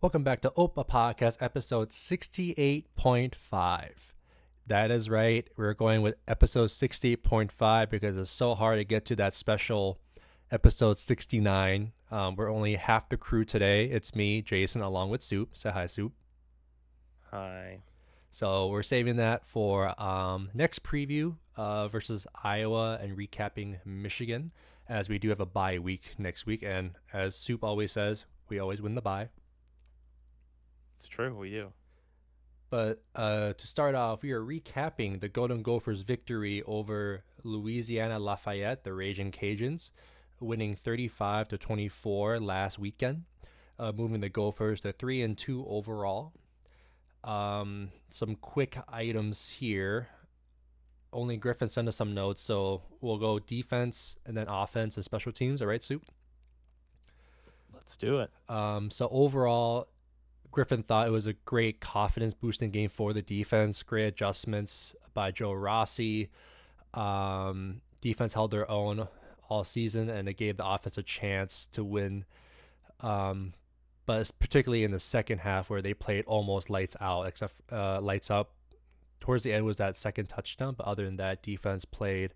Welcome back to Ope a Podcast, episode 68.5. That is right. We're going with episode 68.5 because it's so hard to get to that special episode 69. Um, we're only half the crew today. It's me, Jason, along with Soup. Say hi, Soup. Hi. So we're saving that for um, next preview uh, versus Iowa and recapping Michigan, as we do have a bye week next week. And as Soup always says, we always win the bye. It's true, we do. But uh, to start off, we are recapping the Golden Gophers' victory over Louisiana Lafayette, the Ragin Cajuns, winning 35 to 24 last weekend, uh, moving the Gophers to three and two overall. Um, some quick items here. Only Griffin sent us some notes, so we'll go defense and then offense and special teams. All right, Soup. Let's do it. Um, so overall, Griffin thought it was a great confidence boosting game for the defense. Great adjustments by Joe Rossi. Um, defense held their own all season, and it gave the offense a chance to win. Um, but particularly in the second half where they played almost lights out, except uh, lights up. Towards the end was that second touchdown, but other than that, defense played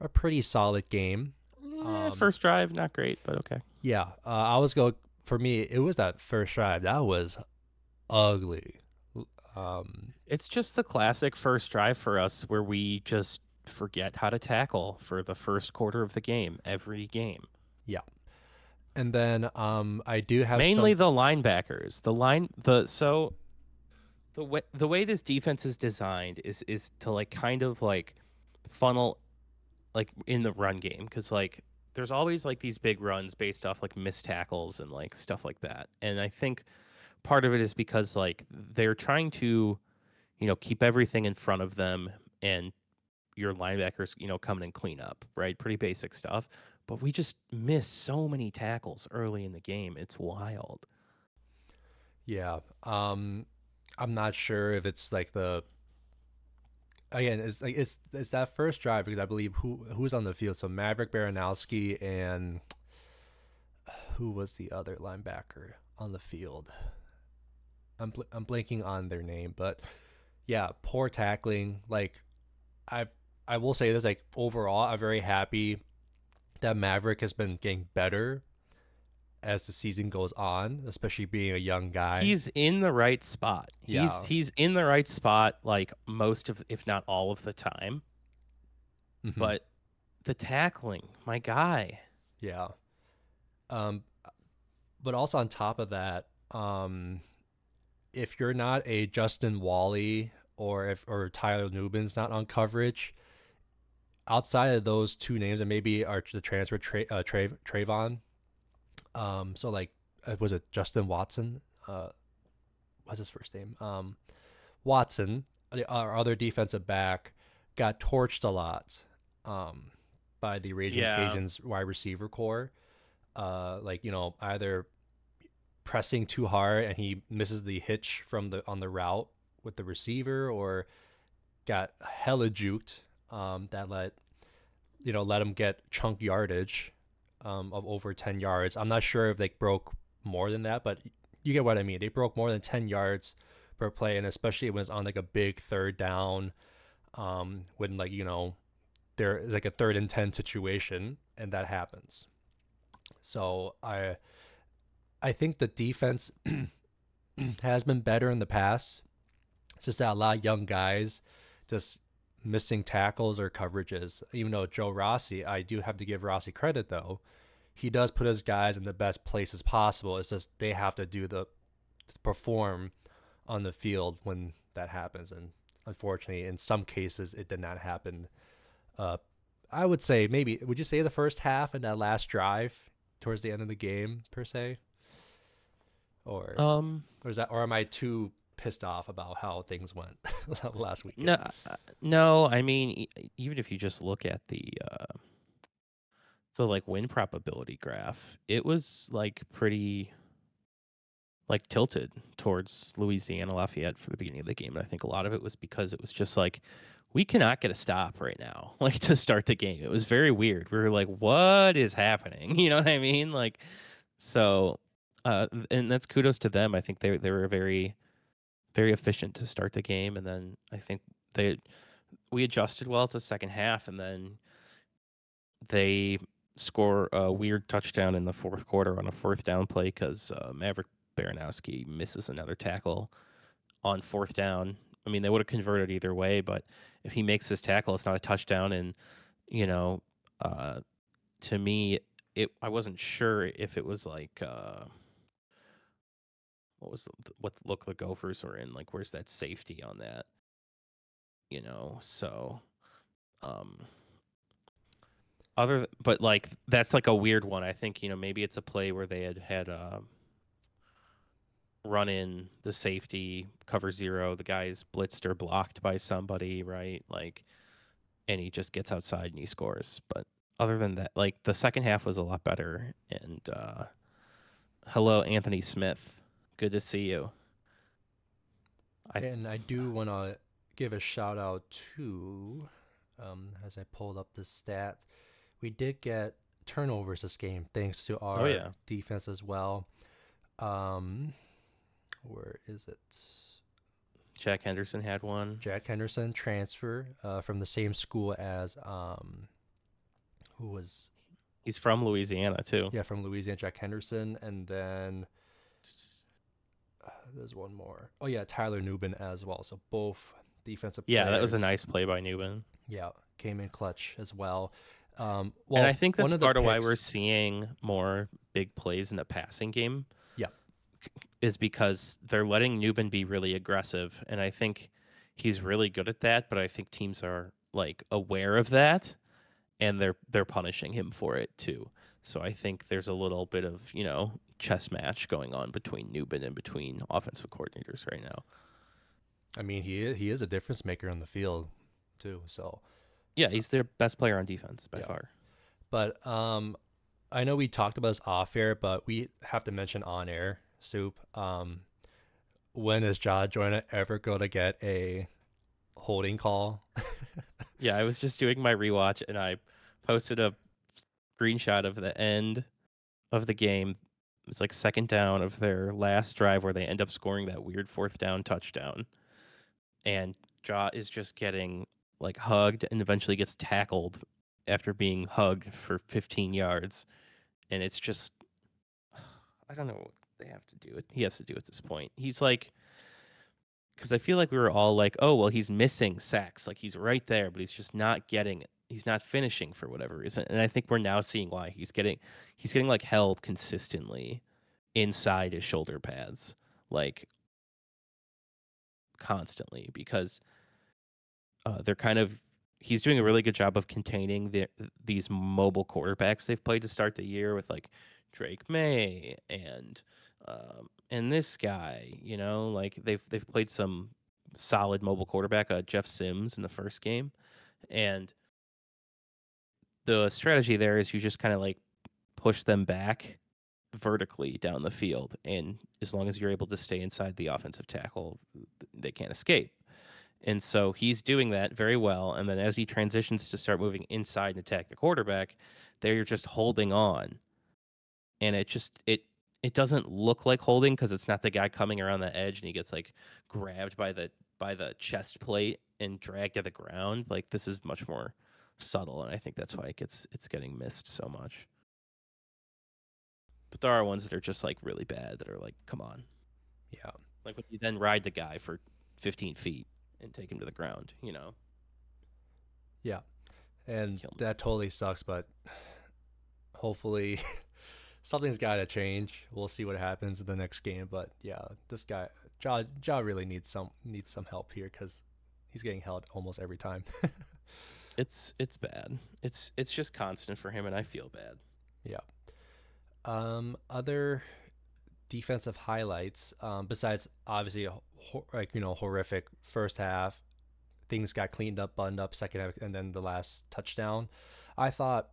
a pretty solid game. Eh, um, first drive, not great, but okay. Yeah, uh, I was go for me. It was that first drive that was ugly. Um, it's just the classic first drive for us where we just forget how to tackle for the first quarter of the game every game. Yeah. And then um, I do have mainly some... the linebackers. The line the so the way the way this defense is designed is is to like kind of like funnel like in the run game because like there's always like these big runs based off like missed tackles and like stuff like that. And I think part of it is because like they're trying to you know keep everything in front of them and your linebackers, you know, coming and clean up, right? Pretty basic stuff. But we just miss so many tackles early in the game. It's wild. Yeah. Um I'm not sure if it's like the again, it's like it's it's that first drive because I believe who who's on the field. So Maverick Baranowski and who was the other linebacker on the field? I'm bl- I'm blanking on their name, but yeah, poor tackling. Like I've I will say this like overall, I'm very happy that Maverick has been getting better as the season goes on, especially being a young guy. He's in the right spot. Yeah. He's he's in the right spot like most of if not all of the time. Mm-hmm. But the tackling, my guy. Yeah. Um but also on top of that, um if you're not a Justin Walley or if or Tyler Nubin's not on coverage, outside of those two names, and maybe are the transfer Tra- uh, Tra- Trayvon. Um, so like, uh, was it Justin Watson? Uh, what's his first name? Um, Watson, our other defensive back, got torched a lot. Um, by the Ragin yeah. Cajuns wide receiver core. Uh, like you know, either pressing too hard and he misses the hitch from the on the route with the receiver, or got hella juked um, that let you know let him get chunk yardage um, of over 10 yards. I'm not sure if they broke more than that, but you get what I mean. They broke more than 10 yards per play, and especially when it's on like a big third down, um, when like you know there is like a third and 10 situation, and that happens. So I I think the defense has been better in the past. It's just that a lot of young guys just missing tackles or coverages. Even though Joe Rossi, I do have to give Rossi credit though. He does put his guys in the best places possible. It's just they have to do the perform on the field when that happens. And unfortunately, in some cases, it did not happen. Uh, I would say maybe would you say the first half and that last drive towards the end of the game per se, or um, or is that or am I too pissed off about how things went last week. No, uh, no. I mean, even if you just look at the uh, the like win probability graph, it was like pretty like tilted towards Louisiana Lafayette for the beginning of the game. And I think a lot of it was because it was just like we cannot get a stop right now, like to start the game. It was very weird. We were like, what is happening? You know what I mean? Like, so uh, and that's kudos to them. I think they they were very, very efficient to start the game, and then I think they we adjusted well to second half, and then they score a weird touchdown in the fourth quarter on a fourth down play because uh, Maverick Baranowski misses another tackle on fourth down. I mean, they would have converted either way, but if he makes this tackle, it's not a touchdown. And you know, uh, to me, it I wasn't sure if it was like uh, what was the, what look the Gophers were in. Like, where's that safety on that? You know, so um other but like that's like a weird one i think you know maybe it's a play where they had had uh, run in the safety cover zero the guy's blitzed or blocked by somebody right like and he just gets outside and he scores but other than that like the second half was a lot better and uh hello anthony smith good to see you I th- and i do want to give a shout out to um, as i pulled up the stat we did get turnovers this game thanks to our oh, yeah. defense as well. Um, where is it? Jack Henderson had one. Jack Henderson transfer uh, from the same school as um, who was? He's from Louisiana too. Yeah, from Louisiana, Jack Henderson, and then there's one more. Oh yeah, Tyler Nubin as well. So both defensive. Players. Yeah, players, that was a nice play by Nubin. Yeah, came in clutch as well. Um, well, and I think that's part of, picks, why we're seeing more big plays in the passing game. Yeah, is because they're letting Nubin be really aggressive, and I think he's really good at that. But I think teams are like aware of that, and they're they're punishing him for it too. So I think there's a little bit of you know chess match going on between Nubin and between offensive coordinators right now. I mean, he is, he is a difference maker on the field too. So yeah, he's their best player on defense by yeah. far. But um, I know we talked about this off air, but we have to mention on air soup. Um, when is Jah Joyner ever going to get a holding call? yeah, I was just doing my rewatch and I posted a screenshot of the end of the game. It's like second down of their last drive where they end up scoring that weird fourth down touchdown. And Jah is just getting like hugged and eventually gets tackled after being hugged for 15 yards. And it's just, I don't know what they have to do. It he has to do at this point. He's like, because I feel like we were all like, oh well, he's missing sacks. Like he's right there, but he's just not getting it. He's not finishing for whatever reason. And I think we're now seeing why he's getting he's getting like held consistently inside his shoulder pads, like constantly because uh, they're kind of he's doing a really good job of containing the, these mobile quarterbacks they've played to start the year with like Drake Maye and um, and this guy, you know, like they've they've played some solid mobile quarterback, uh, Jeff Sims in the first game, and the strategy there is you just kind of like push them back vertically down the field, and as long as you're able to stay inside the offensive tackle, they can't escape. And so he's doing that very well. And then as he transitions to start moving inside and attack the quarterback, they're just holding on. And it just it it doesn't look like holding because it's not the guy coming around the edge and he gets like grabbed by the by the chest plate and dragged to the ground. Like this is much more subtle, and I think that's why it gets it's getting missed so much. But there are ones that are just like really bad that are like, come on. Yeah. Like when you then ride the guy for 15 feet and take him to the ground, you know. Yeah. And that totally sucks, but hopefully something's got to change. We'll see what happens in the next game, but yeah, this guy Jah Jah really needs some needs some help here cuz he's getting held almost every time. it's it's bad. It's it's just constant for him and I feel bad. Yeah. Um other defensive highlights um, besides obviously a, like you know horrific first half things got cleaned up buttoned up second half and then the last touchdown i thought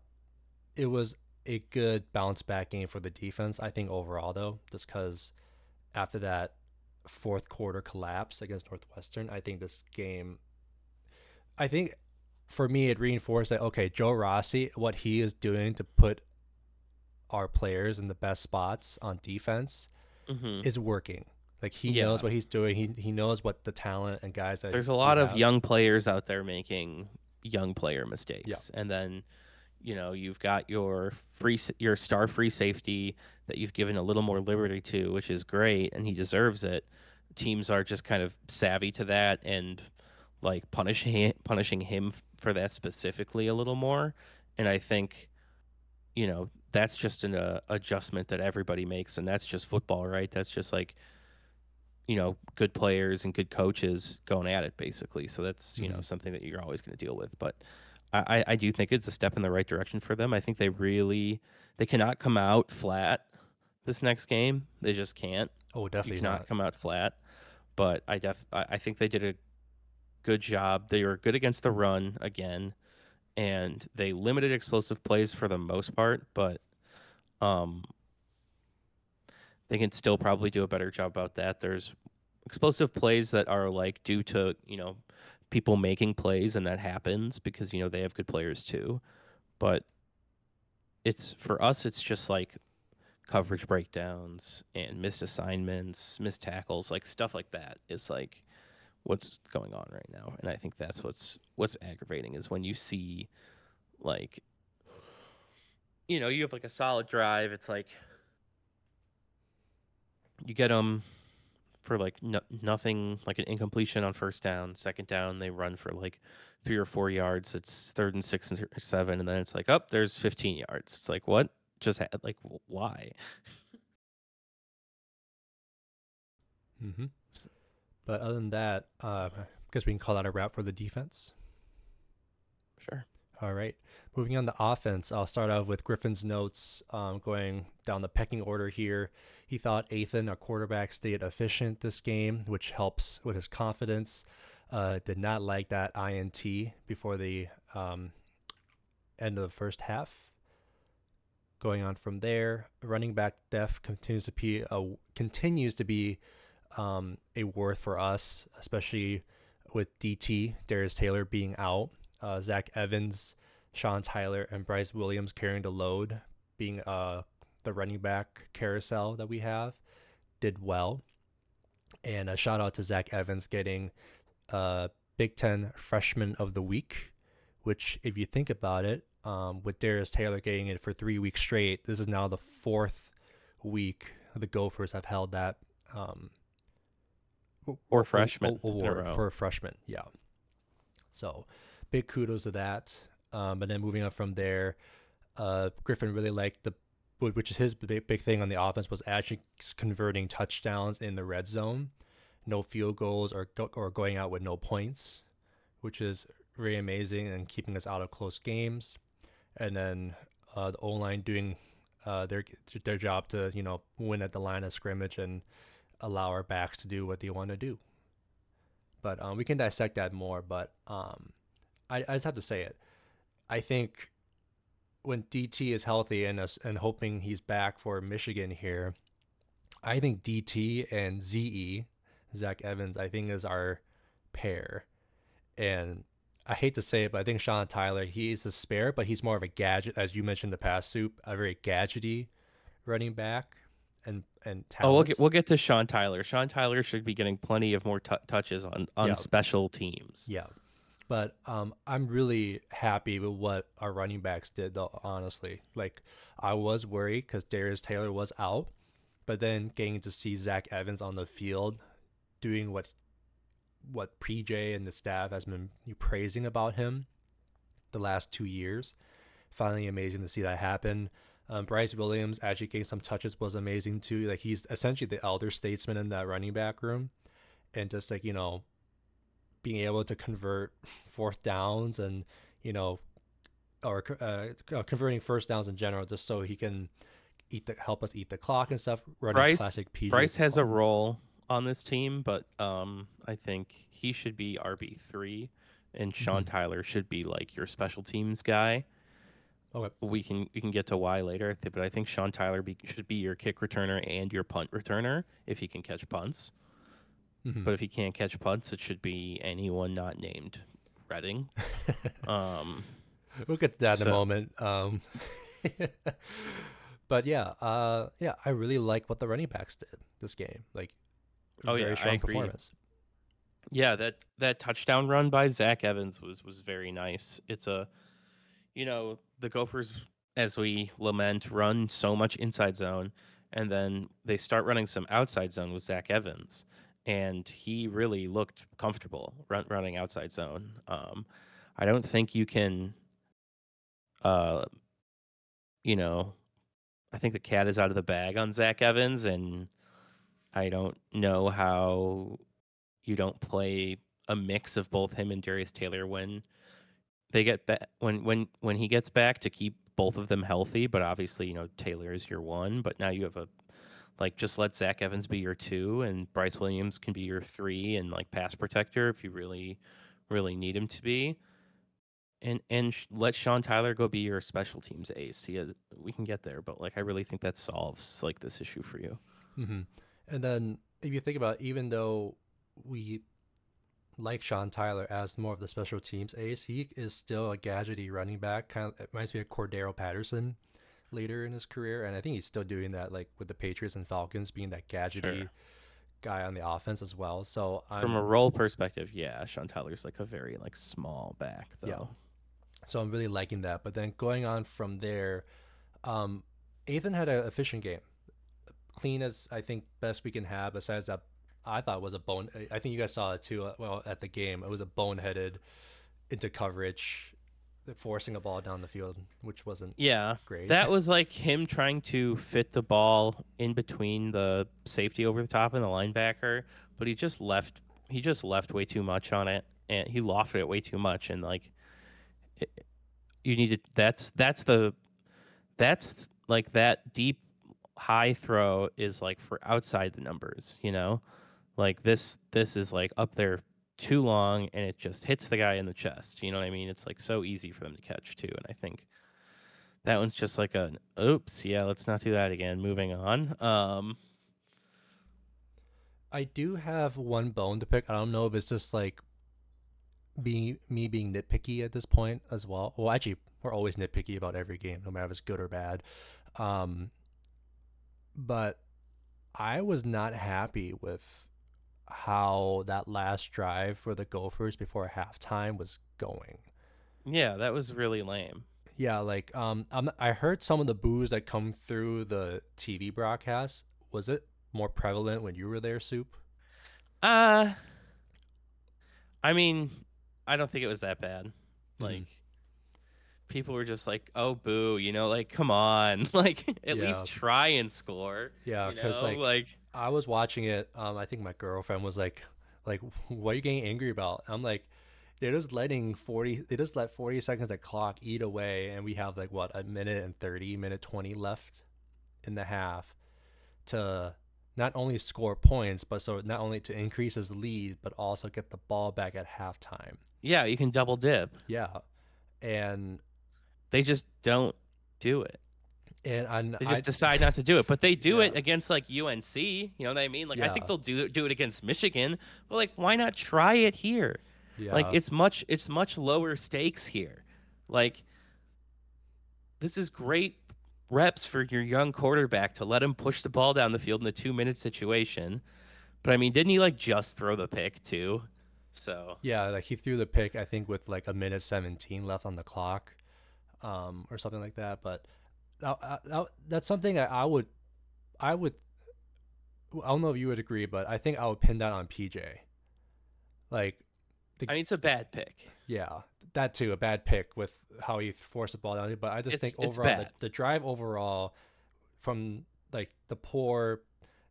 it was a good bounce back game for the defense i think overall though just because after that fourth quarter collapse against northwestern i think this game i think for me it reinforced that okay joe rossi what he is doing to put our players in the best spots on defense Mhm. is working. Like he Yeah. knows what he's doing. He he knows what the talent and guys that There's a lot of have. young players out there making young player mistakes, and then you know you've got your free your star free safety that you've given a little more liberty to, which is great, and he deserves it. Teams are just kind of savvy to that and like punishing punishing him for that specifically a little more, and I think you know that's just an uh, adjustment that everybody makes, and that's just football, right? That's just like you know good players and good coaches going at it basically. So that's you know Mhm. something that you're always going to deal with. But I, I do think it's a step in the right direction for them. I think they really they cannot come out flat this next game. They just can't. Oh, you definitely cannot not. come out flat. But i def I, I think they did a good job they were good against the run again and they limited explosive plays for the most part but um they can still probably do a better job about that. There's explosive plays that are like due to, you know, people making plays and that happens because, you know, they have good players too. But it's for us it's just like coverage breakdowns and missed assignments, missed tackles, like stuff like that is like what's going on right now. And I think that's what's what's aggravating is when you see like you know, you have like a solid drive, it's like you get them for like no, nothing like an incompletion on first down second down they run for like three or four yards it's third and six and seven and then it's like up oh, there's 15 yards it's like what just like wh- why hmm But other than that, uh, I guess we can call that a wrap for the defense. sure All right. Moving on to offense, I'll start off with Griffin's notes um, going down the pecking order here. He thought Athan, a quarterback, stayed efficient this game, which helps with his confidence. Uh, did not like that INT before the um, end of the first half. Going on from there, running back depth continues to be a, continues to be um, a worth for us, especially with DT Darius Taylor being out. Uh, Zach Evans, Sean Tyler, and Bryce Williams carrying the load, being uh, the running back carousel that we have, did well. And a shout out to Zach Evans getting uh, Big Ten Freshman of the Week, which, if you think about it, um, with Darius Taylor getting it for three weeks straight, this is now the fourth week the Gophers have held that um, Or freshman a award for a freshman. Yeah. So big kudos to that. Um, and then moving on from there, uh, Griffin really liked the, which is his big, big thing on the offense was actually converting touchdowns in the red zone, no field goals or go, or going out with no points, which is very amazing and keeping us out of close games. And then uh, the O line doing uh, their their job to you know win at the line of scrimmage and allow our backs to do what they want to do. But um, we can dissect that more. But um, I, I just have to say it. I think when DT is healthy and us and hoping he's back for Michigan here, I think DT and ZE, Zach Evans, I think is our pair. And I hate to say it, but I think Sean Tyler, he is a spare, but he's more of a gadget, as you mentioned the past, soup, a very gadgety running back and and oh we'll get we'll get to sean tyler sean tyler should be getting plenty of more tou touches on on Yeah. special teams Yeah. But um, I'm really happy with what our running backs did, though, honestly. Like, I was worried because Darius Taylor was out, but then getting to see Zach Evans on the field doing what what PJ and the staff has been praising about him the last two years. Finally, amazing to see that happen. Um, Bryce Williams actually getting some touches was amazing too. Like he's essentially the elder statesman in that running back room, and just like you know, being able to convert fourth downs and you know, or uh, uh, converting first downs in general, just so he can eat the help us eat the clock and stuff. Running Bryce- classic PJ. bryce has a role on this team but um i think he should be rb3 and sean Mhm. tyler should be like your special teams guy Okay. we can we can get to why later, but I think Sean Tyler be, should be your kick returner and your punt returner if he can catch punts. Mhm. But if he can't catch punts, it should be anyone not named Redding. um, We'll get to that in a moment. Um, but yeah, uh, yeah, I really like what the running backs did this game. Like, Oh, yeah, very I strong agree. performance. Yeah, that that touchdown run by Zach Evans was was very nice. It's a, you know, the Gophers, as we lament, run so much inside zone, and then they start running some outside zone with Zach Evans, and he really looked comfortable run, running outside zone. Um, I don't think you can, uh, you know, I think the cat is out of the bag on Zach Evans, and I don't know how you don't play a mix of both him and Darius Taylor when they get back when when when he gets back to keep both of them healthy. But obviously, you know Taylor is your one. But now you have a like just let Zach Evans be your two, and Bryce Williams can be your three, and like pass protector if you really really need him to be. And and let Sean Tyler go be your special teams ace. He has we can get there, but like I really think that solves like this issue for you. hmm And then if you think about, it, even though we like Sean Tyler as more of the special teams ace, he is still a gadgety running back. Kind of it reminds me of Cordarrelle Patterson later in his career, and I think he's still doing that, like with the Patriots and Falcons, being that gadgety Sure. guy on the offense as well. So From a I'm, role perspective, yeah, Sean Tyler's like a very like small back though. Yeah. so I'm really liking that. But then going on from there, um, Athan had an efficient game, clean as I think best we can have. Besides that, I thought was a bone. I think you guys saw it too. uh, Well, at the game, it was a boneheaded into coverage, forcing a ball down the field, which wasn't Yeah. great. That was like him trying to fit the ball in between the safety over the top and the linebacker, but he just left he just left way too much on it and he lofted it way too much and like it, you need to that's that's the that's like that deep high throw is like for outside the numbers, you know? Like this this is like up there too long and it just hits the guy in the chest. You know what I mean? It's like so easy for them to catch too and I think that one's just like a oops, yeah, let's not do that again. Moving on. Um I do have one bone to pick. I don't know if it's just like being me being nitpicky at this point as well. Well, actually, we're always nitpicky about every game, no matter if it's good or bad. Um, but I was not happy with how that last drive for the Gophers before halftime was going. yeah, that was really lame. Yeah, like um, I'm, I heard some of the boos that come through the TV broadcast. Was it more prevalent when you were there, Soup? Uh I mean, I don't think it was that bad. Mhm. Like people were just like, "Oh boo," you know, like come on. like at Yeah. least try and score. Yeah, you because know? like like I was watching it. Um, I think my girlfriend was like, like, what are you getting angry about? I'm like, they're just letting 40, they just let 40 seconds of clock eat away. And we have like, what, a minute and 30, minute 20 left in the half to not only score points, but so not only to increase his lead, but also get the ball back at halftime. yeah, you can double dip. Yeah. And, They just don't do it. And I, They just I, decide not to do it, but they do it against like UNC. You know what I mean? Like I think they'll do do it against Michigan, but like why not try it here? yeah. Like it's much it's much lower stakes here. Like this is great reps for your young quarterback to let him push the ball down the field in a two minute situation. But I mean, didn't he like just throw the pick too? So Yeah, like he threw the pick, I think, with like a minute 17 left on the clock, um, or something like that. But that, uh, that, that's something that I would, I would, I don't know if you would agree, but I think I would pin that on PJ. Like, I mean, it's a bad pick. yeah, that too, a bad pick with how he forced the ball down. But I just It's- think overall, the, the drive overall, from like the poor,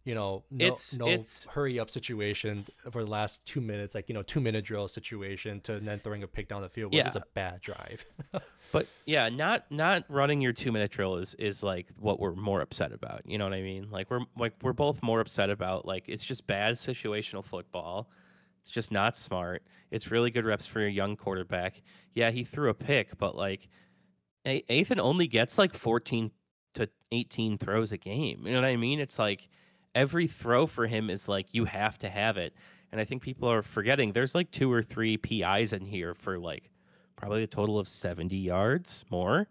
you know, no, It's- no it's- hurry up situation for the last two minutes, like you know, two minute drill situation, to then throwing a pick down the field was just Yeah. a bad drive. But yeah, not not running your two minute drill is is like what we're more upset about. You know what I mean? Like we're like we're both more upset about like it's just bad situational football. It's just not smart. It's really good reps for a young quarterback. Yeah, he threw a pick, but like A- Athan only gets like 14 to 18 throws a game. You know what I mean? It's like every throw for him is like you have to have it. And I think people are forgetting there's like two or three PIs in here for like probably a total of 70 yards more.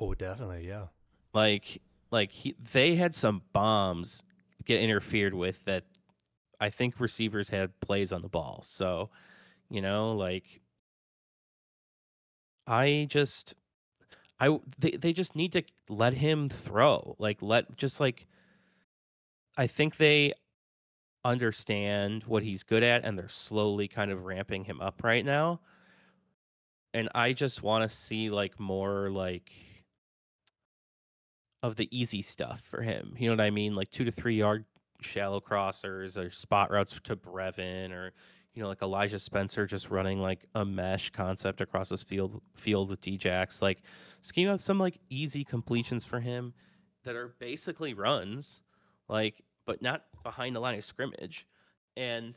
oh, definitely, yeah. Like like he they had some bombs get interfered with that I think receivers had plays on the ball. So, you know, like I just I they they just need to let him throw. Like let just like I think they understand what he's good at and they're slowly kind of ramping him up right now. And I just want to see like more like of the easy stuff for him. You know what I mean? Like 2 to 3 yard shallow crossers or spot routes to Brevyn or you know like Elijah Spencer just running like a mesh concept across this field field with Djax like scheme out some like easy completions for him that are basically runs like but not behind the line of scrimmage and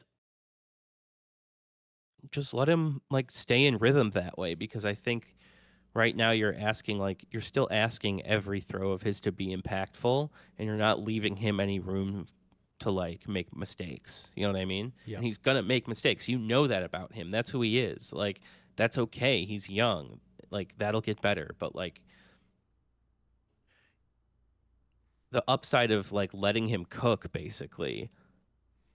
just let him like stay in rhythm that way because I think right now you're asking like you're still asking every throw of his to be impactful and you're not leaving him any room to like make mistakes. You know what I mean? Yeah. And he's gonna make mistakes. You know that about him. That's who he is. Like that's okay. He's young. Like that'll get better. But like the upside of like letting him cook basically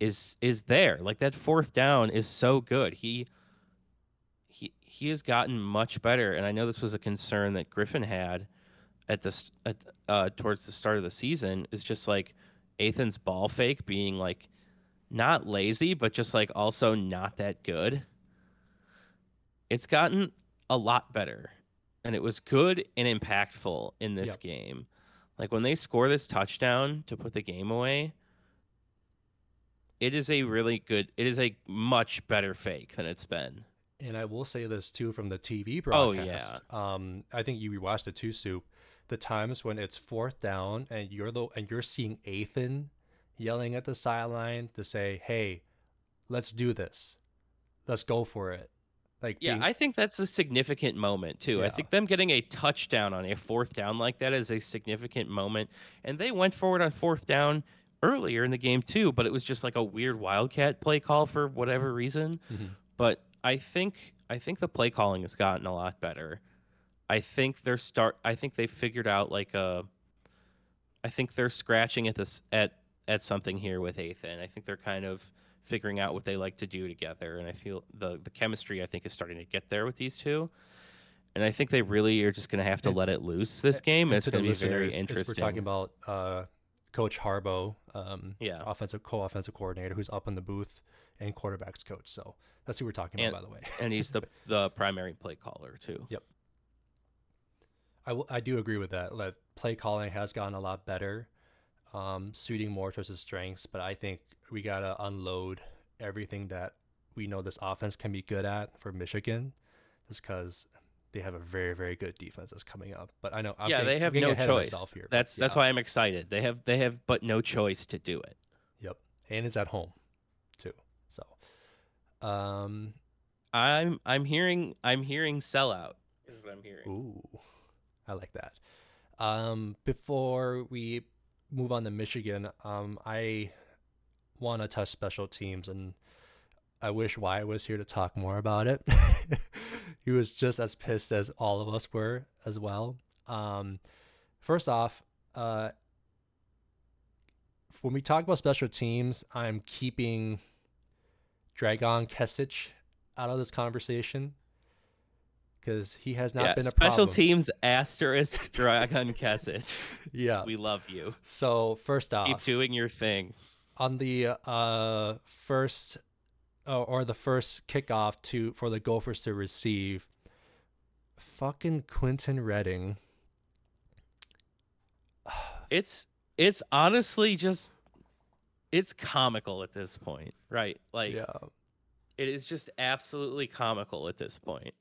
is is there. Like that fourth down is so good. He he he has gotten much better. And I know this was a concern that Griffin had at this at uh towards the start of the season is just like Athan's ball fake being like not lazy, but just like also not that good. It's gotten a lot better. And it was good and impactful in this Yep. game. Like when they score this touchdown to put the game away, it is a really good it is a much better fake than it's been. And I will say this too from the TV broadcast. Oh, yeah. Um, I think you rewatched it too, Soup. The times when it's fourth down and you're the and you're seeing Athan yelling at the sideline to say, "Hey, let's do this. Let's go for it." Like Yeah, being- I think that's a significant moment too. I think them getting a touchdown on a fourth down like that is a significant moment. And they went forward on fourth down earlier in the game too, but it was just like a weird wildcat play call for whatever reason. Mhm. But I think I think the play calling has gotten a lot better. I think they're start I think they figured out like a I think they're scratching at this at at something here with Athan. I think they're kind of figuring out what they like to do together, and I feel the the chemistry I think is starting to get there with these two. And I think they really are just going to have to And- let it loose this game. and It's going to be very interesting. We're talking about uh, Coach Harbaugh, um, Yeah. offensive co-offensive coordinator, who's up in the booth and quarterbacks coach. So that's who we're talking And- about, by the way. and he's the the primary play caller too. Yep. I, w- I do agree with that. Like, play calling has gotten a lot better, um, suiting more towards his strengths. But I think we gotta unload everything that we know this offense can be good at for Michigan, just because they have a very very good defense that's coming up. But I know I'm yeah, getting- they have no choice. here, but That's that's why I'm excited. They have they have but no choice to do it. Yep, and it's at home, too. So, um, I'm I'm hearing I'm hearing sellout is what I'm hearing. Ooh, I like that. Um, before we move on to Michigan, um, I want to touch special teams, and I wish Wyatt was here to talk more about it. he was just as pissed as all of us were as well. Um, first off, uh, when we talk about special teams, I'm keeping Dragan Kesich out of this conversation because he has not yeah, been a problem. special problem. teams asterisk Dragan Kesich. Yeah. We love you. So first off, Keep doing your thing. on the uh first uh, or the first kickoff to for the Gophers to receive, fucking Quentin Redding. It's it's honestly just it's comical at this point, right? Like yeah. it is just absolutely comical at this point.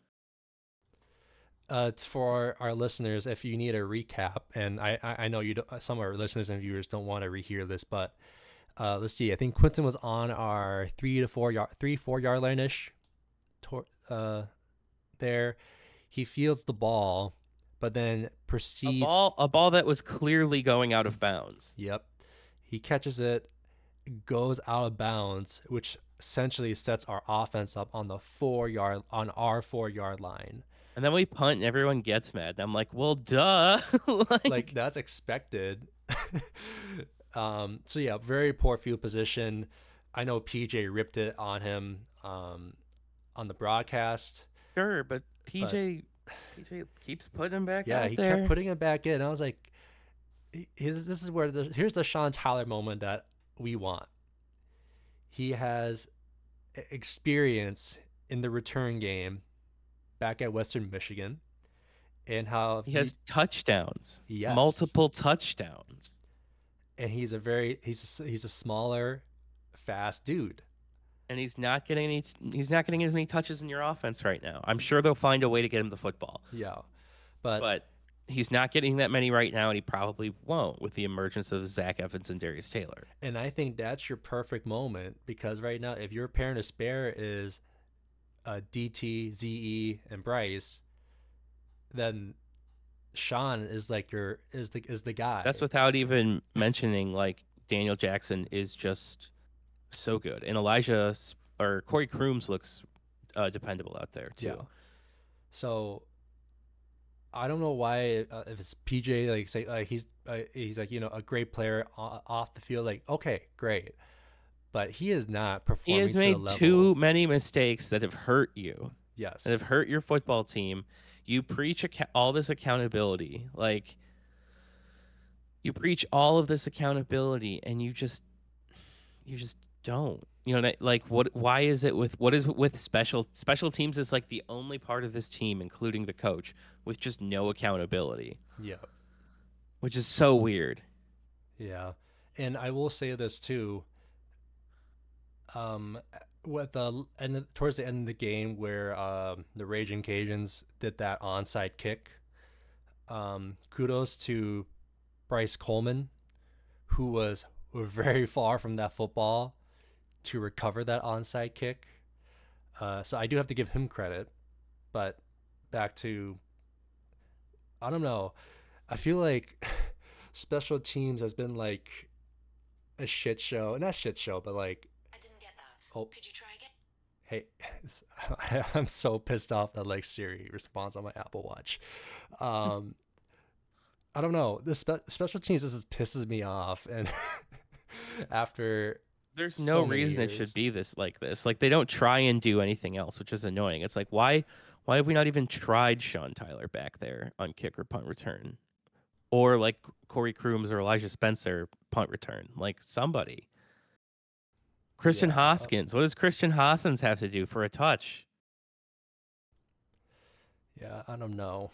Uh, it's for our, our listeners. If you need a recap, and I, I, I know you, some of our listeners and viewers don't want to rehear this, but uh, let's see. I think Quentin was on our three to four yard, three four yard line ish, tor- uh, there. He fields the ball, but then proceeds A ball a ball that was clearly going out of bounds. Yep. He catches it, goes out of bounds, which essentially sets our offense up on the four yard on our four yard line. And then we punt and everyone gets mad. And I'm like, well, duh. like, like that's expected. um, so yeah, very poor field position. I know PJ ripped it on him um, on the broadcast. sure, but PJ PJ keeps putting him back Yeah, out he there. kept putting him back in. I was like, this is where the, here's the Sean Tyler moment that we want. He has experience in the return game back at Western Michigan, and how he has touchdowns. Yes. Multiple touchdowns. and he's a very he's a, he's a smaller, fast dude. And he's not getting any he's not getting as many touches in your offense right now. I'm sure they'll find a way to get him the football. Yeah, but, But he's not getting that many right now, and he probably won't with the emergence of Zach Evans and Darius Taylor. and I think that's your perfect moment because right now, if your parent to spare is uh, DT, ZE, and Bryce, then Sean is like your is the is the guy. That's without even mentioning like Daniel Jackson is just so good, and Elijah or Corey Crooms looks uh, dependable out there too. Yeah. So I don't know why uh, if it's PJ like say like he's uh, he's like you know a great player off the field like okay great, but he is not performing. He has to made the level. too many mistakes that have hurt you, yes that have hurt your football team. You preach acca- all this accountability, like you preach all of this accountability, and you just you just don't. You know, like what? Why is it with what is with special special teams? Is like the only part of this team, including the coach, with just no accountability, yeah which is so weird. yeah, and I will say this too. Um, with the and towards the end of the game where um the Ragin Cajuns did that onside kick, um, kudos to Bryce Coleman, who was very far from that football to recover that onside kick. Uh, so I do have to give him credit, but back to I don't know. I feel like special teams has been like a shit show. Not shit show, but like that. Oh. Could you try again? hey, I'm so pissed off that like Siri responds on my Apple Watch. Um, I don't know. The spe- special teams this is pisses me off, and after There's so no many reason it should be this like this. Like they don't try and do anything else, which is annoying. It's like why why have we not even tried Sean Tyler back there on kick or punt return? Or like Corey Crooms or Elijah Spencer punt return. Like somebody. Christian Yeah. Uh Hoskins. What does Christian Hoskins have to do for a touch? yeah, I don't know,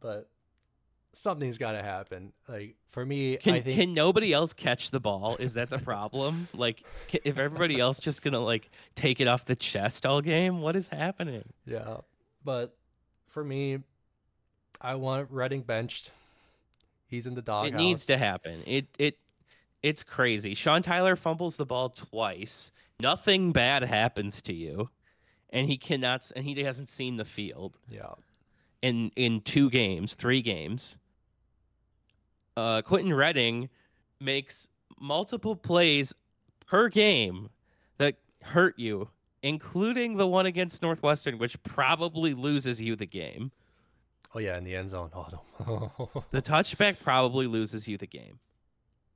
but something's got to happen. Like for me, Can I think can nobody else catch the ball? Is that the problem? like ca- if everybody else just gonna like take it off the chest all game, what is happening? Yeah, but for me, I want Redding benched. He's in the doghouse. It needs to happen. It it it's crazy. Sean Tyler fumbles the ball twice. Nothing bad happens to you, and he cannot. And he hasn't seen the field Yeah, in in two games, three games. Uh, Quentin Redding makes multiple plays per game that hurt you, including the one against Northwestern, which probably loses you the game. Oh yeah, in the end zone. Oh no. The touchback probably loses you the game.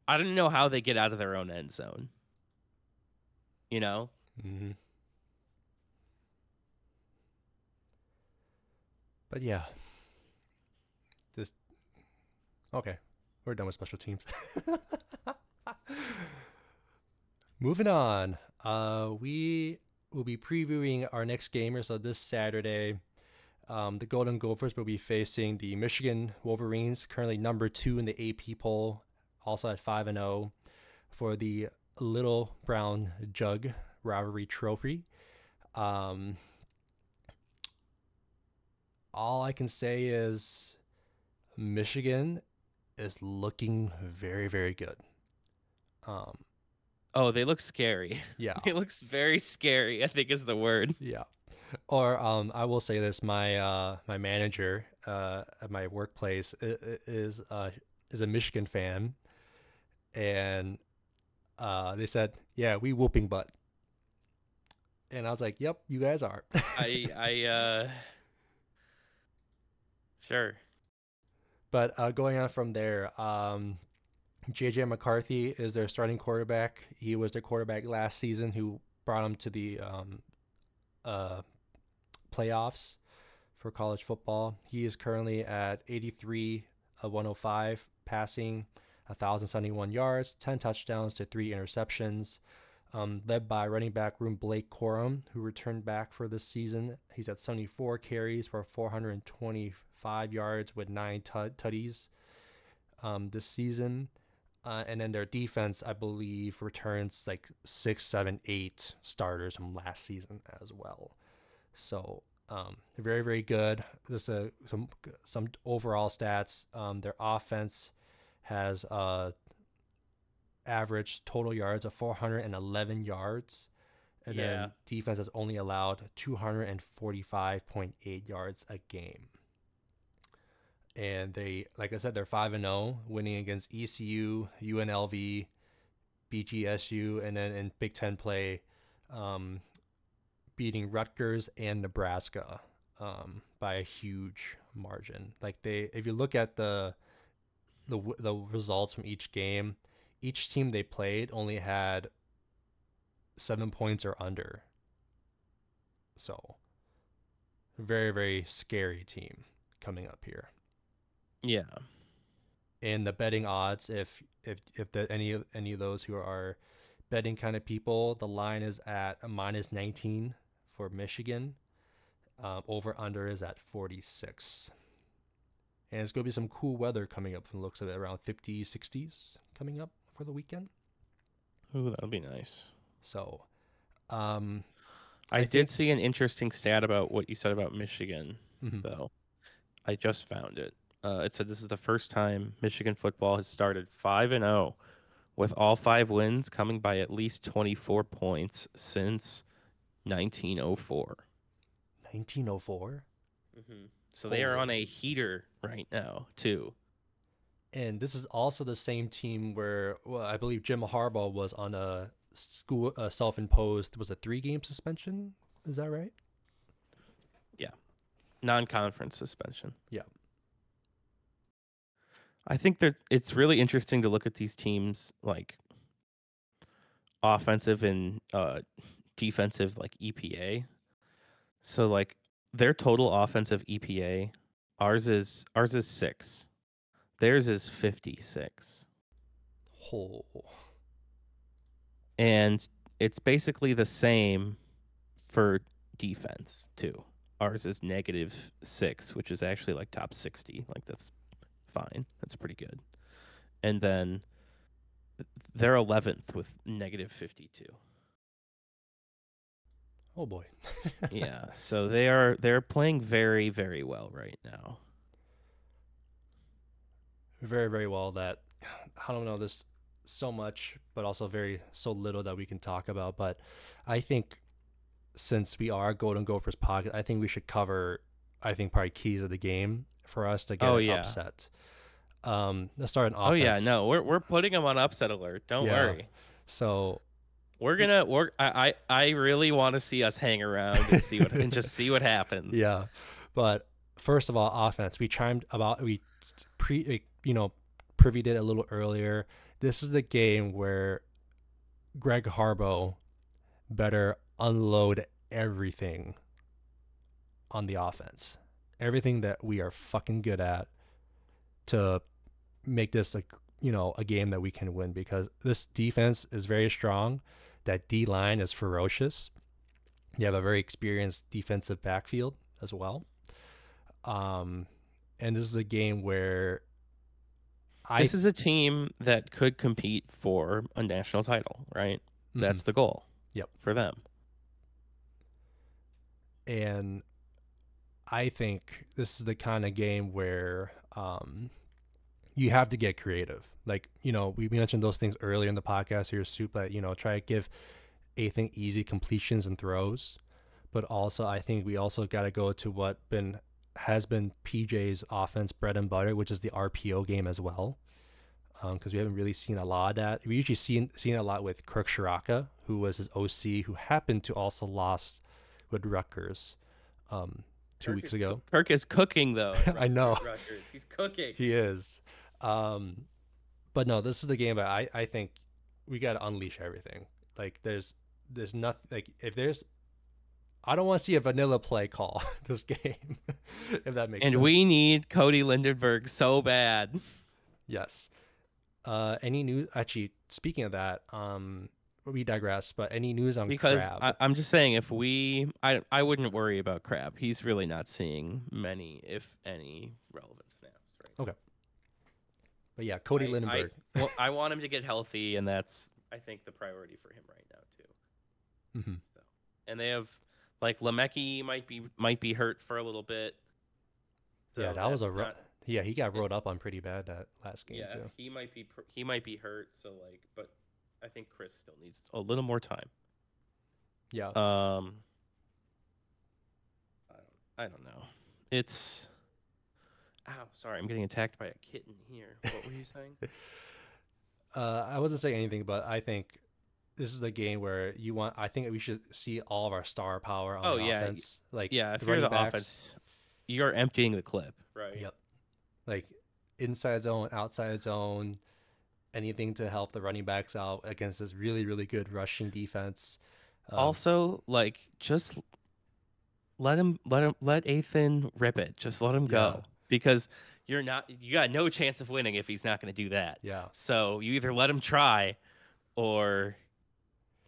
I don't know how they get out of their own end zone. You know? hmm But yeah, this. Okay, we're done with special teams. Moving on. Uh, we will be previewing our next gamer. So this Saturday, um, the Golden Gophers will be facing the Michigan Wolverines, currently number two in the AP poll, also at five and zero, for the Little Brown Jug rivalry trophy. Um, all I can say is Michigan is looking very, very good. Um, Oh, they look scary. yeah, It looks very scary, I think is the word. yeah. Or um, I will say this: my uh, my manager uh, at my workplace is uh, is a Michigan fan, and uh, they said, "Yeah, we whooping butt," and I was like, "Yep, you guys are." I I uh Sure. But uh, going on from there, um, JJ McCarthy is their starting quarterback. He was their quarterback last season, who brought them to the um, uh, playoffs for college football. He is currently at 83 of 105 passing, 1,071 yards, 10 touchdowns to three interceptions. Um, led by running back room Blake Corum, who returned back for this season. He's at 74 carries for 425 yards with nine tutties um, this season. Uh, and then their defense, I believe, returns like six, seven, eight starters from last season as well. So um, very, very good. Just uh, some some overall stats. Um, their offense has uh, average total yards of 411 yards, and Yeah. then defense has only allowed 245.8 yards a game. And they, like I said, they're five and zero, winning against ECU, UNLV, BGSU, and then in Big Ten play, um, beating Rutgers and Nebraska um, by a huge margin. Like they, if you look at the the the results from each game, each team they played only had seven points or under. So, very very scary team coming up here. Yeah. And the betting odds, if if if the, any of any of those who are betting kind of people, the line is at a minus 19 for Michigan. Um, over under is at 46. And it's going to be some cool weather coming up from the looks of it, around 50s, 60s coming up for the weekend. Ooh, that'll be nice. So, um, I, I did think- see an interesting stat about what you said about Michigan, mhm. though. I just found it. Uh, it said this is the first time Michigan football has started 5 and 0 with all 5 wins coming by at least 24 points since 1904. 1904. Mm-hmm. So they are on a heater right now, too. And this is also the same team where well, I believe Jim Harbaugh was on a school uh, self-imposed was a three-game suspension. Is that right? Yeah, non-conference suspension. Yeah. I think that it's really interesting to look at these teams like offensive and uh defensive like EPA. So like their total offensive EPA ours is ours is 6. Theirs is 56. Oh, And it's basically the same for defense too. Ours is negative six, which is actually like top sixty. Like that's fine. That's pretty good. And then th- they're eleventh with negative fifty-two. Oh boy. yeah. So they are they're playing very very well right now. very very well that i don't know this so much but also very so little that we can talk about but i think since we are golden gophers pocket i think we should cover i think probably keys of the game for us to get Oh, yeah. upset um let's start an offense. Oh yeah, no, we're we're putting them on upset alert. Don't Yeah. worry. so We're gonna work. I I, I really want to see us hang around and see what and just see what happens. yeah but first of all offense we chimed about we pre you know previewed it a little earlier this is the game where greg Harbaugh better unload everything on the offense everything that we are fucking good at to make this a you know a game that we can win because this defense is very strong that d line is ferocious you have a very experienced defensive backfield as well um and this is a game where I This is a team that could compete for a national title, right? That's the goal. Mm-hmm. Yep. For them. and I think this is the kind of game where um, you have to get creative. Like you know, we mentioned those things earlier in the podcast here, soup that you know try to give Athan easy completions and throws, but also I think we also got to go to what been has been PJ's offense bread and butter, which is the RPO game as well. Because we haven't really seen a lot of that. We usually seen seen a lot with Kirk Ciarrocca, who was his OC, who happened to also lost with Rutgers um, two Kirk weeks ago. Kirk is cooking though. I know. Rutgers. He's cooking. He is. Um, but no, this is the game that I, I think we got to unleash everything. Like there's there's nothing like if there's I don't want to see a vanilla play call this game. if that makes and sense. And we need Cody Lindenberg so bad. yes. Uh, any news? Actually, speaking of that, um, we digress. But any news on because Crab? I, I'm just saying if we I I wouldn't worry about Crab. He's really not seeing many, if any, relevant. But yeah, Cody I- Lindenberg. I, well, I want him to get healthy, and that's I think the priority for him right now too. Mhm. So, and they have like Le'Meke might be might be hurt for a little bit. Yeah, that was a not- yeah. He got rolled up on pretty bad that last game yeah. too. He might be he might be hurt. So like, but I think Chris still needs a little more time. Yeah. Um, I don't, I don't know. It's. Ow, sorry, I'm getting attacked by a kitten here. What were you saying? Uh, I wasn't saying anything, but I think this is the game where you want. I think we should see all of our star power on Oh, the yeah, offense. Like yeah, if the you're the backs, offense, you're emptying the clip, right? Yep. Like inside zone, outside zone, anything to help the running backs out against this really, really good rushing defense. Um, also, like, just let him, let him, let Athan rip it. Just let him Yeah. go because you're not, you got no chance of winning if he's not going to do that. yeah. So you either let him try, or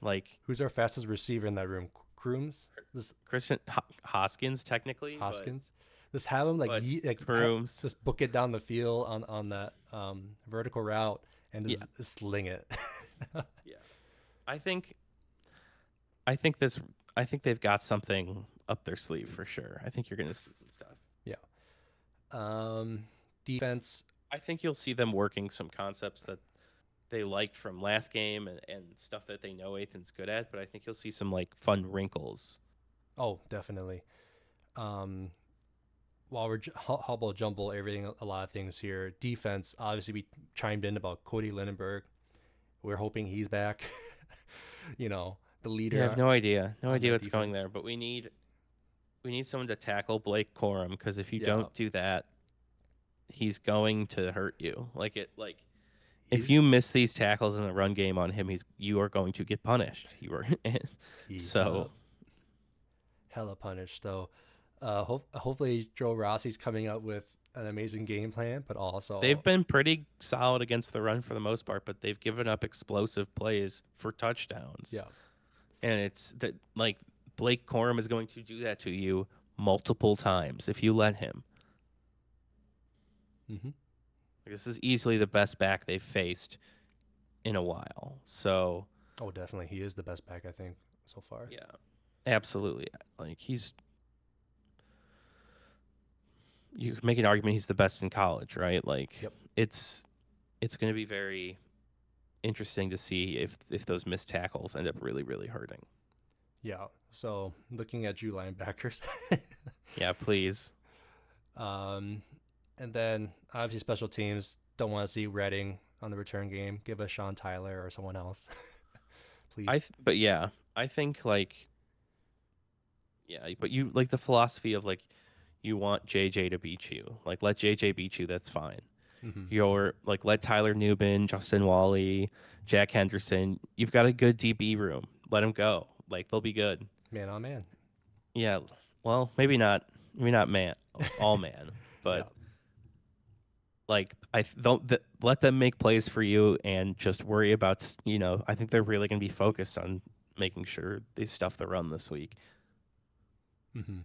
like Who's our fastest receiver in that room? Crooms? This Christian Ho- Hoskins, technically. but- Hoskins? Just have him like but ye- like Crooms. just book it down the field on on that um, vertical route and just, just sling it. yeah. I think I think this I think they've got something up their sleeve for sure. I think you're going to see some stuff. Um, defense. I think you'll see them working some concepts that they liked from last game and, and stuff that they know Athan's good at, but I think you'll see some like fun wrinkles. Oh, definitely. Um, while we're j- hubble jumble everything, a lot of things here. Defense, obviously, we chimed in about Cody Lindenberg. We're hoping he's back. you know, the leader. I have no idea, no idea the what's going there, but we need we need someone to tackle Blake Corum because if you Yeah. don't do that, he's going to hurt you. Like it, like if you miss these tackles in the run game on him, he's you are going to get punished. You are so uh, hella punished. So, uh, hope hopefully Joe Rossi's coming up with an amazing game plan, but also they've been pretty solid against the run for the most part, but they've given up explosive plays for touchdowns. yeah, and it's that like Blake Corum is going to do that to you multiple times if you let him. hmm This is easily the best back they've faced in a while. So oh, definitely, he is the best back I think so far. yeah, absolutely. Like he's, you could make an argument he's the best in college, right? Like Yep. it's it's going to be very interesting to see if if those missed tackles end up really really hurting. Yeah. So looking at you linebackers. Yeah, please. Um, and then obviously special teams don't want to see Redding on the return game. Give us Sean Tyler or someone else, please. I th- but yeah, I think like yeah, but you like the philosophy of like you want JJ to beat you. Like let JJ beat you, that's fine. Mhm. You're like let Tyler Nubin, Justin Walley, Jack Henderson. You've got a good DB room. Let them go. Like they'll be good. man on man. Yeah. Well, maybe not maybe not man all man, but Yeah. like I don't th- let them make plays for you and just worry about you know I think they're really going to be focused on making sure they stuff the run this week. Mm-hmm.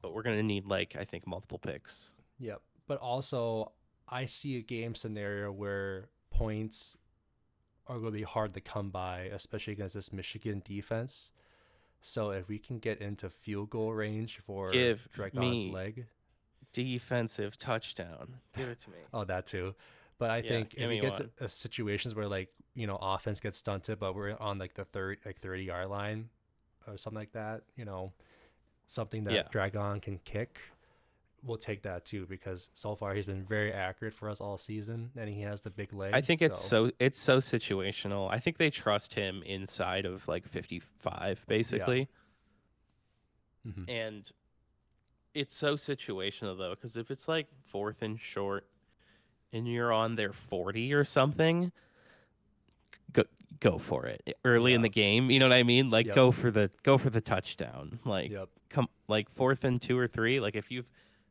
But we're going to need like I think multiple picks. Yep. But also, I see a game scenario where points are going to be hard to come by, especially against this Michigan defense. So if we can get into field goal range for Give Dragan's leg, Defensive touchdown. Give it to me. oh that too. But I Yeah, think if we get one. to uh, situations where like you know offense gets stunted, but we're on like the third like thirty yard line or something like that, you know, something that Yeah. Dragon can kick, we'll take that too because so far he's been very accurate for us all season, and he has the big leg. I think it's so it's so situational. I think they trust him inside of like 55 basically. Mhm. And it's so situational though, because if it's like fourth and short, and you're on their forty or something, go go for it early in the game. You know what I mean? Like Yep. go for the go for the touchdown. Like Yep. come like fourth and two or three. Like if you've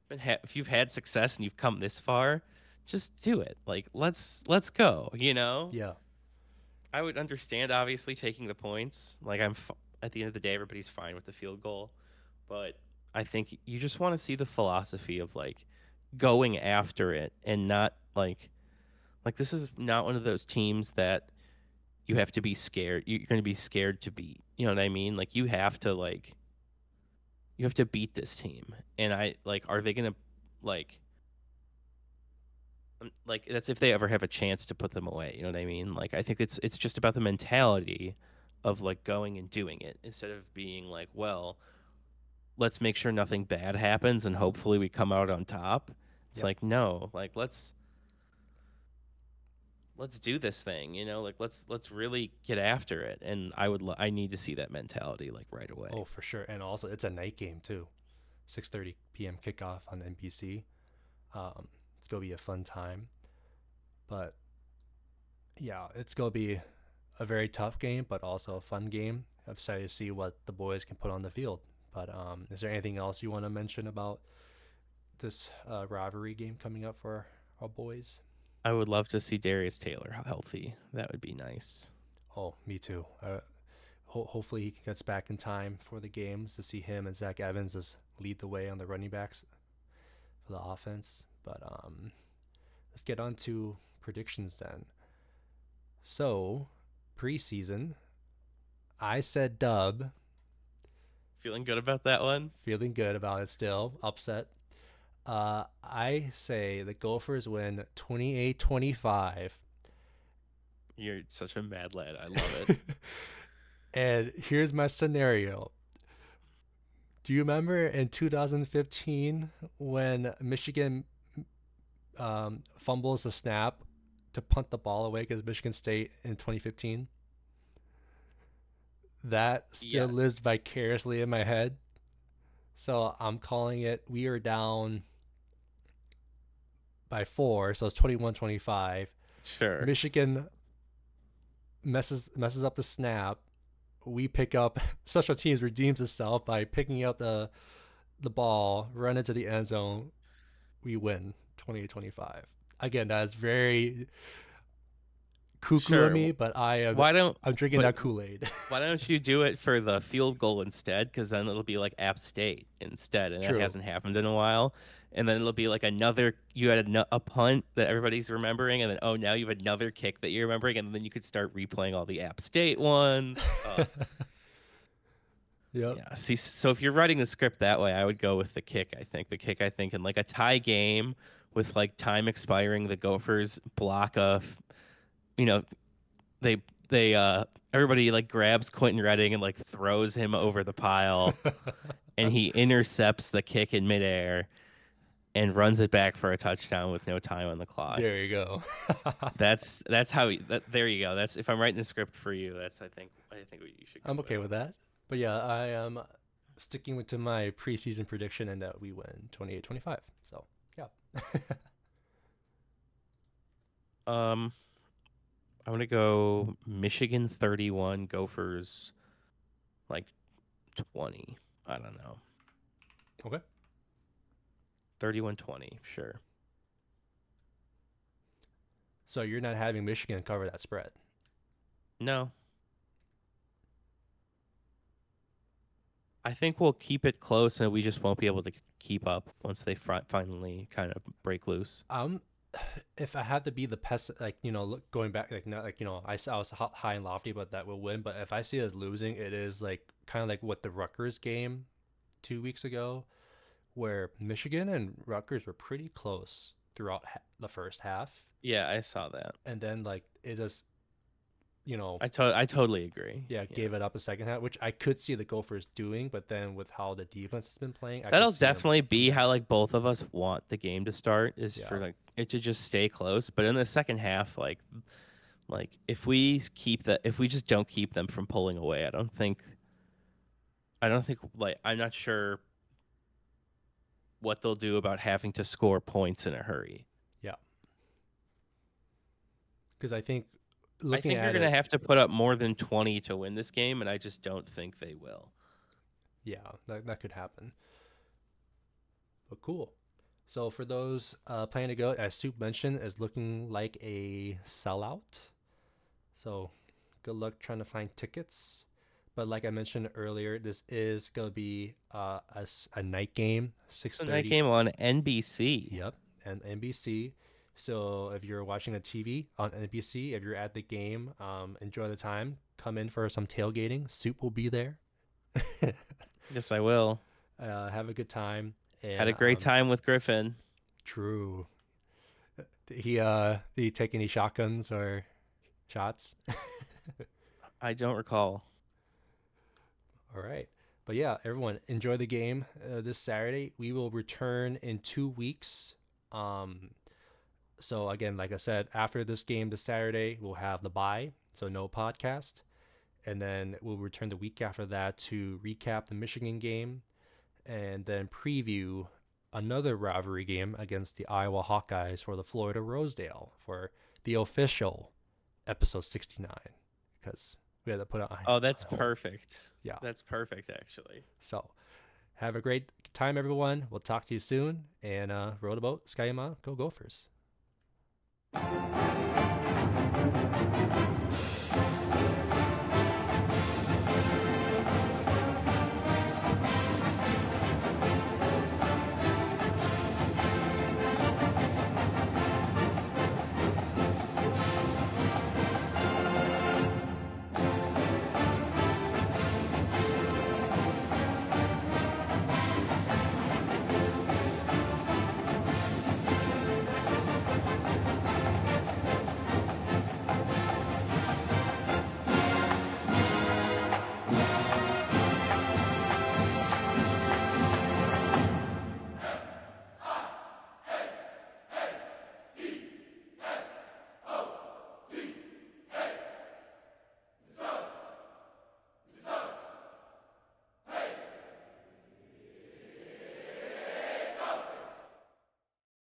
been ha- if you've had success and you've come this far, just do it. Like let's let's go. You know. Yeah. I would understand obviously taking the points. Like I'm f- at the end of the day, everybody's fine with the field goal, but I think you just want to see the philosophy of like going after it and not like like this is not one of those teams that you have to be scared. You're going to be scared to beat. You know what I mean? Like you have to like you have to beat this team. And I like are they going to like um, like that's if they ever have a chance to put them away. You know what I mean? Like I think it's it's just about the mentality of like going and doing it instead of being like, well, let's make sure nothing bad happens and hopefully we come out on top. It's Yep. like no, like let's let's do this thing, you know, like let's let's really get after it. And I would lo- I need to see that mentality like right away. Oh, for sure. And also, it's a night game too. 6:30 p.m. kickoff on NBC. Um, it's gonna be a fun time. But yeah, it's gonna be a very tough game, but also a fun game. I'm excited to see what the boys can put on the field. But um, is there anything else you want to mention about this uh, rivalry game coming up for our boys? I would love to see Darius Taylor healthy. That would be nice. Oh, me too. Uh, ho- hopefully he gets back in time for the games to see him and Zach Evans just lead the way on the running backs for the offense. But um, let's get on to predictions then. So, preseason, I said dub. Feeling good about that one? Feeling good about it still. Upset. Uh, I say the Gophers win 28 25. You're such a mad lad. I love it. and here's my scenario. Do you remember in 2015 when Michigan um, fumbles the snap to punt the ball away because Michigan State in 2015? That still Yes. lives vicariously in my head. So I'm calling it we are down by four, so it's 21 25. sure. Michigan messes messes up the snap. We pick up special teams redeems itself by picking up the the ball, run into the end zone. We win 28-25. Again, that's very cuckoo Sure. of me, but I am Why don't I'm drinking that Kool-Aid. Why don't you do it for the field goal instead? Because then it'll be like App State instead, and True. that hasn't happened in a while. And then it'll be like another. You had a, a punt that everybody's remembering, and then oh, now you have another kick that you're remembering, and then you could start replaying all the App State ones. Uh, yep. yeah. See, so if you're writing the script that way, I would go with the kick. I think the kick. I think in like a tie game with like time expiring, the Gophers block of you know, they they uh everybody like grabs Quentin Redding and like throws him over the pile, and he intercepts the kick in midair, and runs it back for a touchdown with no time on the clock. there you go. That's that's how. He, that, there you go. That's if I'm writing the script for you. That's I think I think what you should. go I'm okay with that. But yeah, I am sticking with to my preseason prediction and that we win 28-25. So, yeah. Um, I'm gonna go Michigan 31, Gophers like 20. I don't know. Okay. 31-20, sure. So you're not having Michigan cover that spread. No. I think we'll keep it close, and we just won't be able to keep up once they fri- finally kind of break loose. Um, if I had to be the pest, like you know, look, going back, like not like you know, I, I was high and lofty, but that will win. But if I see it as losing, it is like kind of like what the Rutgers game two weeks ago, where Michigan and Rutgers were pretty close throughout ha- the first half, Yeah, I saw that. and then like it just, you know, I to- I totally agree. yeah, gave it up a second half, which I could see the Gophers doing, but then with how the defense has been playing, I That'll definitely be how like both of us want the game to start is for like it to just stay close. But in the second half, like like if we keep that if we just don't keep them from pulling away, I don't think I don't think like I'm not sure what they'll do about having to score points in a hurry. Yeah. Because I think looking I think at you're going to have to put up more than 20 to win this game, and I just don't think they will. yeah, that, that could happen. But cool. So for those uh, planning to go, as Soup mentioned, is looking like a sellout. So good luck trying to find tickets. But like I mentioned earlier, this is gonna be uh, a, a night game, six So that game on NBC. Yep, and NBC. So if you're watching the TV on NBC, if you're at the game, um, enjoy the time. Come in for some tailgating. Soup will be there. Yes, I will. uh, have a good time. And, Had a great um, time with Griffin. True. Did he uh did he take any shotguns or shots? I don't recall. All right. But yeah, everyone enjoy the game uh, this Saturday. We will return in 2 weeks. Um so again, like I said, after this game this Saturday, we'll have the bye, so no podcast. And then we'll return the week after that to recap the Michigan game and then preview another rivalry game against the Iowa Hawkeyes for the Floyd of Rosedale for the official episode 69 because we had to put on Oh, that's on perfect. Yeah. That's perfect, actually. So, have a great time, everyone. We'll talk to you soon. And uh, row the boat, Ski-U-Mah, go Gophers.